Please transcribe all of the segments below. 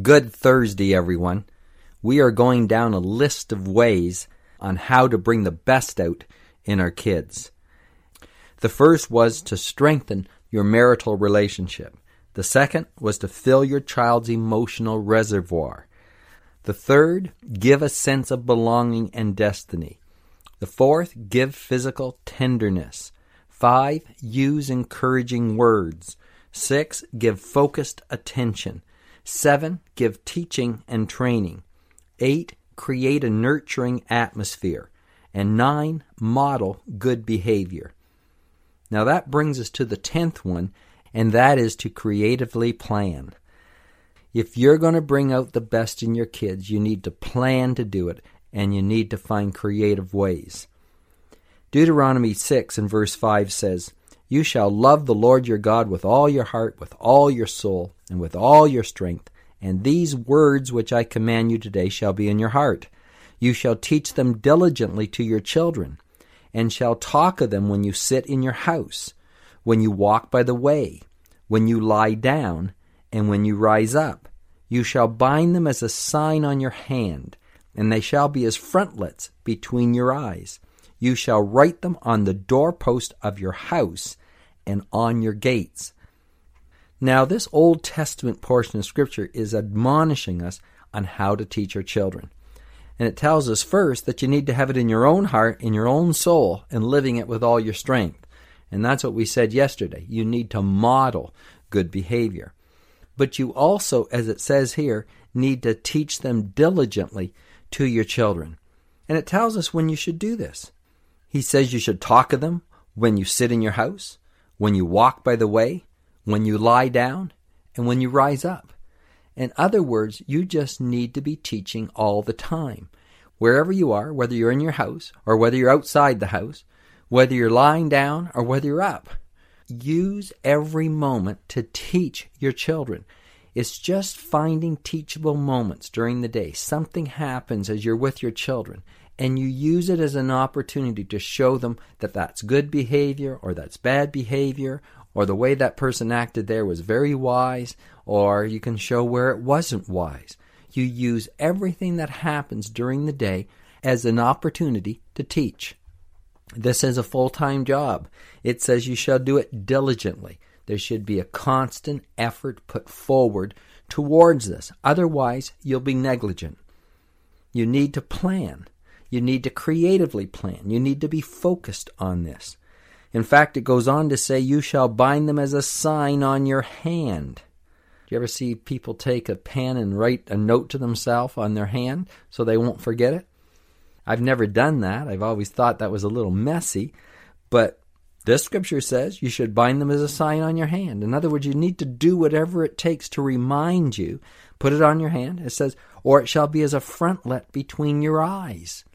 Good Thursday, everyone. We are going down a list of ways on how to bring the best out in our kids. The first was to strengthen your marital relationship. The second was to fill your child's emotional reservoir. The third, give a sense of belonging and destiny. The fourth, give physical tenderness. Five, use encouraging words. Six, give focused attention. Seven, give teaching and training. Eight, create a nurturing atmosphere. And nine, model good behavior. Now that brings us to the tenth one, and that is to creatively plan. If you're going to bring out the best in your kids, you need to plan to do it, and you need to find creative ways. Deuteronomy 6 and verse 5 says, you shall love the Lord your God with all your heart, with all your soul, and with all your strength. And these words which I command you today shall be in your heart. You shall teach them diligently to your children, and shall talk of them when you sit in your house, when you walk by the way, when you lie down, and when you rise up. You shall bind them as a sign on your hand, and they shall be as frontlets between your eyes. You shall write them on the doorpost of your house and on your gates. Now, this Old Testament portion of Scripture is admonishing us on how to teach our children. And it tells us first that you need to have it in your own heart, in your own soul, and living it with all your strength. And that's what we said yesterday. You need to model good behavior. But you also, as it says here, need to teach them diligently to your children. And it tells us when you should do this. He says you should talk of them when you sit in your house, when you walk by the way, when you lie down, and when you rise up. In other words, you just need to be teaching all the time. Wherever you are, whether you're in your house or whether you're outside the house, whether you're lying down or whether you're up, use every moment to teach your children. It's just finding teachable moments during the day. Something happens as you're with your children and you use it as an opportunity to show them that that's good behavior or that's bad behavior or the way that person acted there was very wise or you can show where it wasn't wise. You use everything that happens during the day as an opportunity to teach. This is a full time job. It says you shall do it diligently. There should be a constant effort put forward towards this. Otherwise, you'll be negligent. You need to plan. You need to creatively plan. You need to be focused on this. In fact, it goes on to say, You shall bind them as a sign on your hand. Do you ever see people take a pen and write a note to themselves on their hand so they won't forget it? I've never done that. I've always thought that was a little messy. But this scripture says you should bind them as a sign on your hand. In other words, you need to do whatever it takes to remind you. Put it on your hand. It says, or it shall be as a frontlet between your eyes.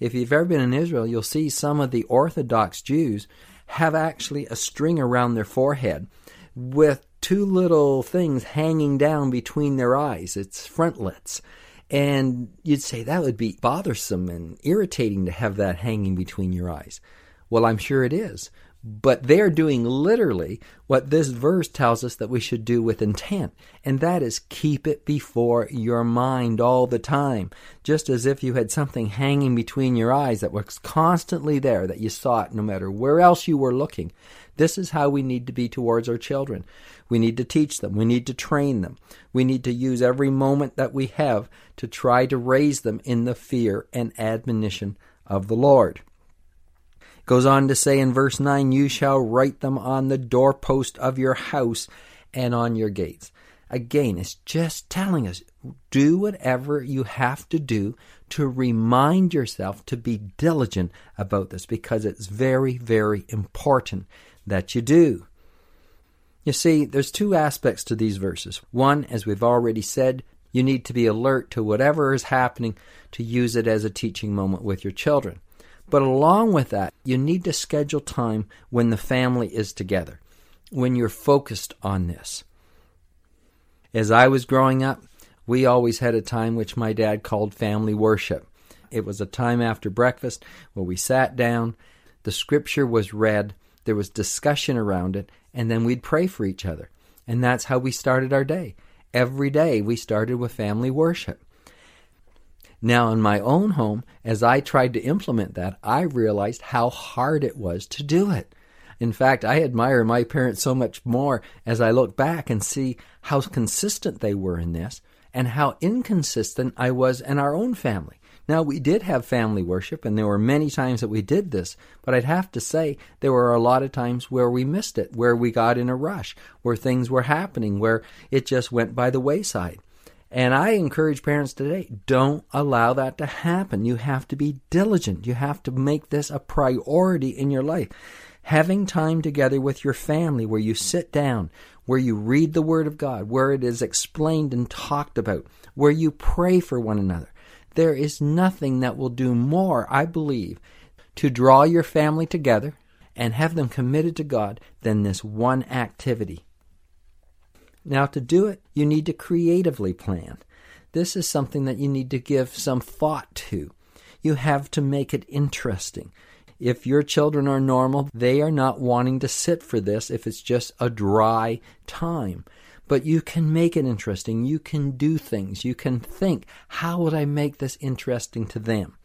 If you've ever been in Israel, you'll see some of the Orthodox Jews have actually a string around their forehead with two little things hanging down between their eyes. It's frontlets. And you'd say that would be bothersome and irritating to have that hanging between your eyes. Well, I'm sure it is. But they're doing literally what this verse tells us that we should do with intent, and that is keep it before your mind all the time, just as if you had something hanging between your eyes that was constantly there, that you saw it no matter where else you were looking. This is how we need to be towards our children. We need to teach them, we need to train them, we need to use every moment that we have to try to raise them in the fear and admonition of the Lord. Goes on to say in verse 9, You shall write them on the doorpost of your house and on your gates. Again, it's just telling us do whatever you have to do to remind yourself to be diligent about this because it's very, very important that you do. You see, there's two aspects to these verses. One, as we've already said, You need to be alert to whatever is happening to use it as a teaching moment with your children. But along with that, you need to schedule time when the family is together, when you're focused on this. As I was growing up, we always had a time which my dad called family worship. It was a time after breakfast where we sat down, the scripture was read, there was discussion around it, and then we'd pray for each other. And that's how we started our day. Every day we started with family worship. Now, in my own home, as I tried to implement that, I realized how hard it was to do it. In fact, I admire my parents so much more as I look back and see how consistent they were in this and how inconsistent I was in our own family. Now, we did have family worship, and there were many times that we did this, but I'd have to say there were a lot of times where we missed it, where we got in a rush, where things were happening, where it just went by the wayside. And I encourage parents today don't allow that to happen. You have to be diligent. You have to make this a priority in your life. Having time together with your family where you sit down, where you read the Word of God, where it is explained and talked about, where you pray for one another there is nothing that will do more, I believe, to draw your family together and have them committed to God than this one activity. Now, to do it, you need to creatively plan. This is something that you need to give some thought to. You have to make it interesting. If your children are normal, they are not wanting to sit for this if it's just a dry time but you can make it interesting. You can do things. You can think, how would I make this interesting to them?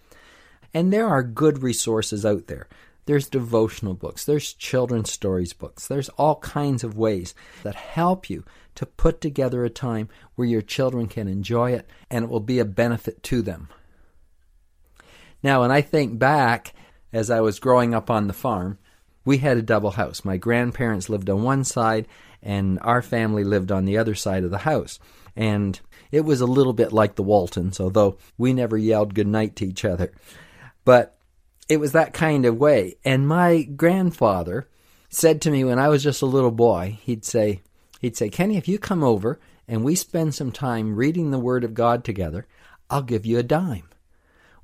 And there are good resources out there. There's devotional books, there's children's stories books, there's all kinds of ways that help you to put together a time where your children can enjoy it and it will be a benefit to them. Now, when I think back as I was growing up on the farm, we had a double house. My grandparents lived on one side and our family lived on the other side of the house. And it was a little bit like the Waltons, although we never yelled good night to each other. But it was that kind of way. And my grandfather said to me when I was just a little boy, he'd say, he'd say, Kenny, if you come over and we spend some time reading the Word of God together, I'll give you a dime.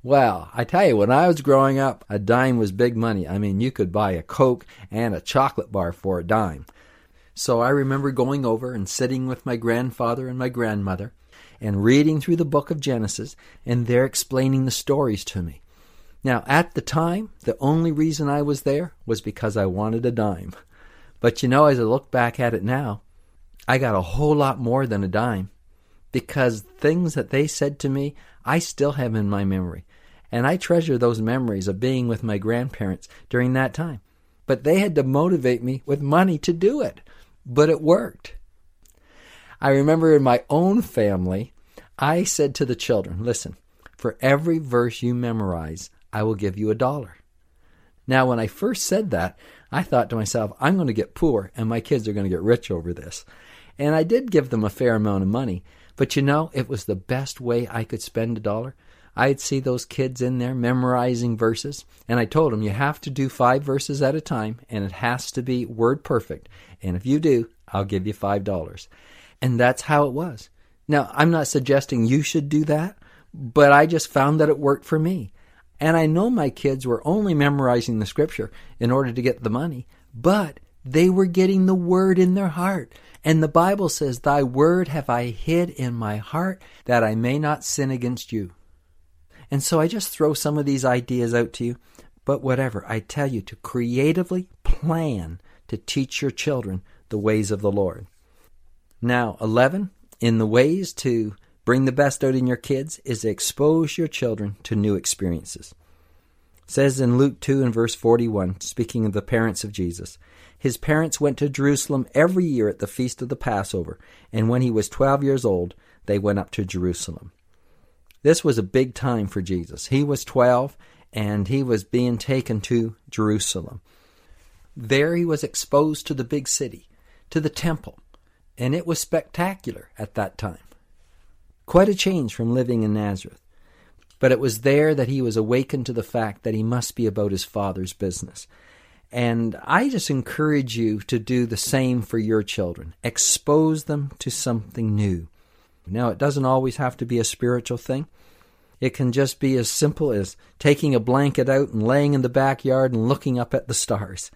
Well, I tell you, when I was growing up, a dime was big money. I mean, you could buy a Coke and a chocolate bar for a dime. So I remember going over and sitting with my grandfather and my grandmother and reading through the book of Genesis, and they're explaining the stories to me. Now, at the time, the only reason I was there was because I wanted a dime. But you know, as I look back at it now, I got a whole lot more than a dime because things that they said to me, I still have in my memory. And I treasure those memories of being with my grandparents during that time. But they had to motivate me with money to do it but it worked. I remember in my own family, I said to the children, listen, for every verse you memorize, I will give you a dollar. Now, when I first said that, I thought to myself, I'm going to get poor and my kids are going to get rich over this. And I did give them a fair amount of money, but you know, it was the best way I could spend a dollar I'd see those kids in there memorizing verses, and I told them you have to do five verses at a time, and it has to be word perfect. And if you do, I'll give you five dollars. And that's how it was. Now, I'm not suggesting you should do that, but I just found that it worked for me. And I know my kids were only memorizing the scripture in order to get the money, but they were getting the word in their heart. And the Bible says, Thy word have I hid in my heart that I may not sin against you. And so I just throw some of these ideas out to you. But whatever, I tell you to creatively plan to teach your children the ways of the Lord. Now, 11, in the ways to bring the best out in your kids is expose your children to new experiences. Says in Luke 2 and verse 41, speaking of the parents of Jesus, his parents went to Jerusalem every year at the feast of the Passover, and when he was 12 years old, they went up to Jerusalem. This was a big time for Jesus. He was 12 and he was being taken to Jerusalem. There he was exposed to the big city, to the temple, and it was spectacular at that time. Quite a change from living in Nazareth. But it was there that he was awakened to the fact that he must be about his father's business. And I just encourage you to do the same for your children. Expose them to something new. Now, it doesn't always have to be a spiritual thing. It can just be as simple as taking a blanket out and laying in the backyard and looking up at the stars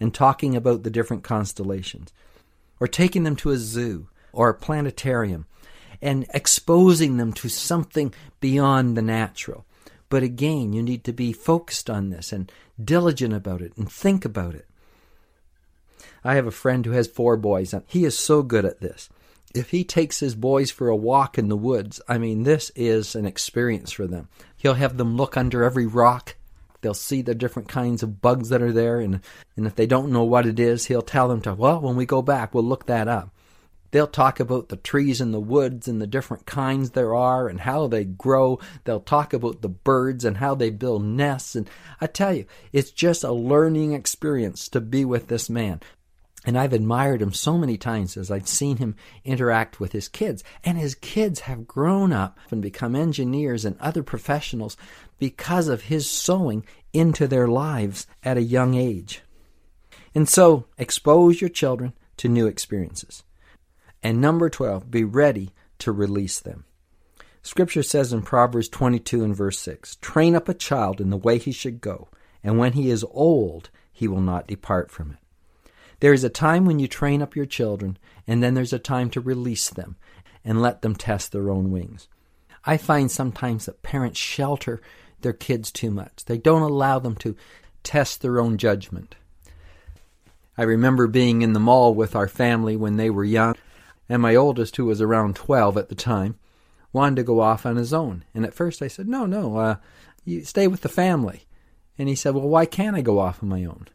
and talking about the different constellations. Or taking them to a zoo or a planetarium and exposing them to something beyond the natural. But again, you need to be focused on this and diligent about it and think about it. I have a friend who has four boys, and he is so good at this. If he takes his boys for a walk in the woods, I mean, this is an experience for them. He'll have them look under every rock. They'll see the different kinds of bugs that are there, and, and if they don't know what it is, he'll tell them to, well, when we go back, we'll look that up. They'll talk about the trees in the woods and the different kinds there are and how they grow. They'll talk about the birds and how they build nests. And I tell you, it's just a learning experience to be with this man. And I've admired him so many times as I've seen him interact with his kids. And his kids have grown up and become engineers and other professionals because of his sowing into their lives at a young age. And so, expose your children to new experiences. And number 12, be ready to release them. Scripture says in Proverbs 22 and verse 6 Train up a child in the way he should go, and when he is old, he will not depart from it. There is a time when you train up your children, and then there's a time to release them and let them test their own wings. I find sometimes that parents shelter their kids too much. They don't allow them to test their own judgment. I remember being in the mall with our family when they were young, and my oldest, who was around 12 at the time, wanted to go off on his own. And at first I said, No, no, uh, you stay with the family. And he said, Well, why can't I go off on my own?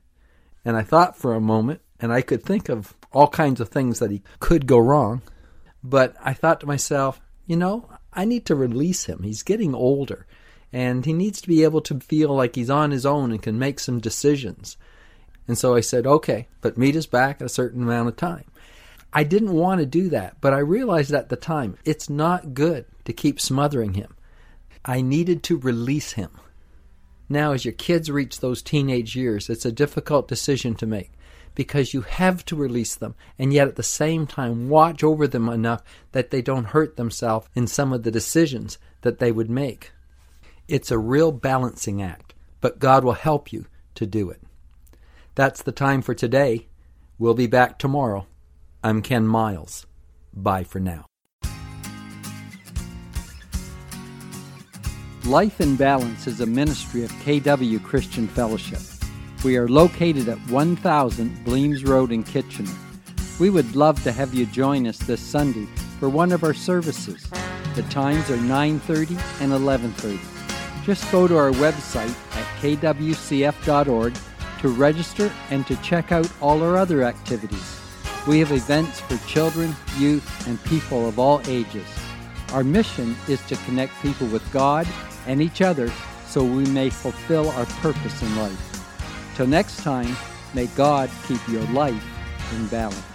And I thought for a moment, and I could think of all kinds of things that he could go wrong. But I thought to myself, you know, I need to release him. He's getting older, and he needs to be able to feel like he's on his own and can make some decisions. And so I said, okay, but meet us back at a certain amount of time. I didn't want to do that, but I realized at the time it's not good to keep smothering him. I needed to release him. Now, as your kids reach those teenage years, it's a difficult decision to make because you have to release them and yet at the same time watch over them enough that they don't hurt themselves in some of the decisions that they would make. It's a real balancing act, but God will help you to do it. That's the time for today. We'll be back tomorrow. I'm Ken Miles. Bye for now. Life in Balance is a ministry of KW Christian Fellowship. We are located at 1000 Bleams Road in Kitchener. We would love to have you join us this Sunday for one of our services. The times are 9:30 and 11:30. Just go to our website at kwcf.org to register and to check out all our other activities. We have events for children, youth, and people of all ages. Our mission is to connect people with God and each other so we may fulfill our purpose in life. Till next time, may God keep your life in balance.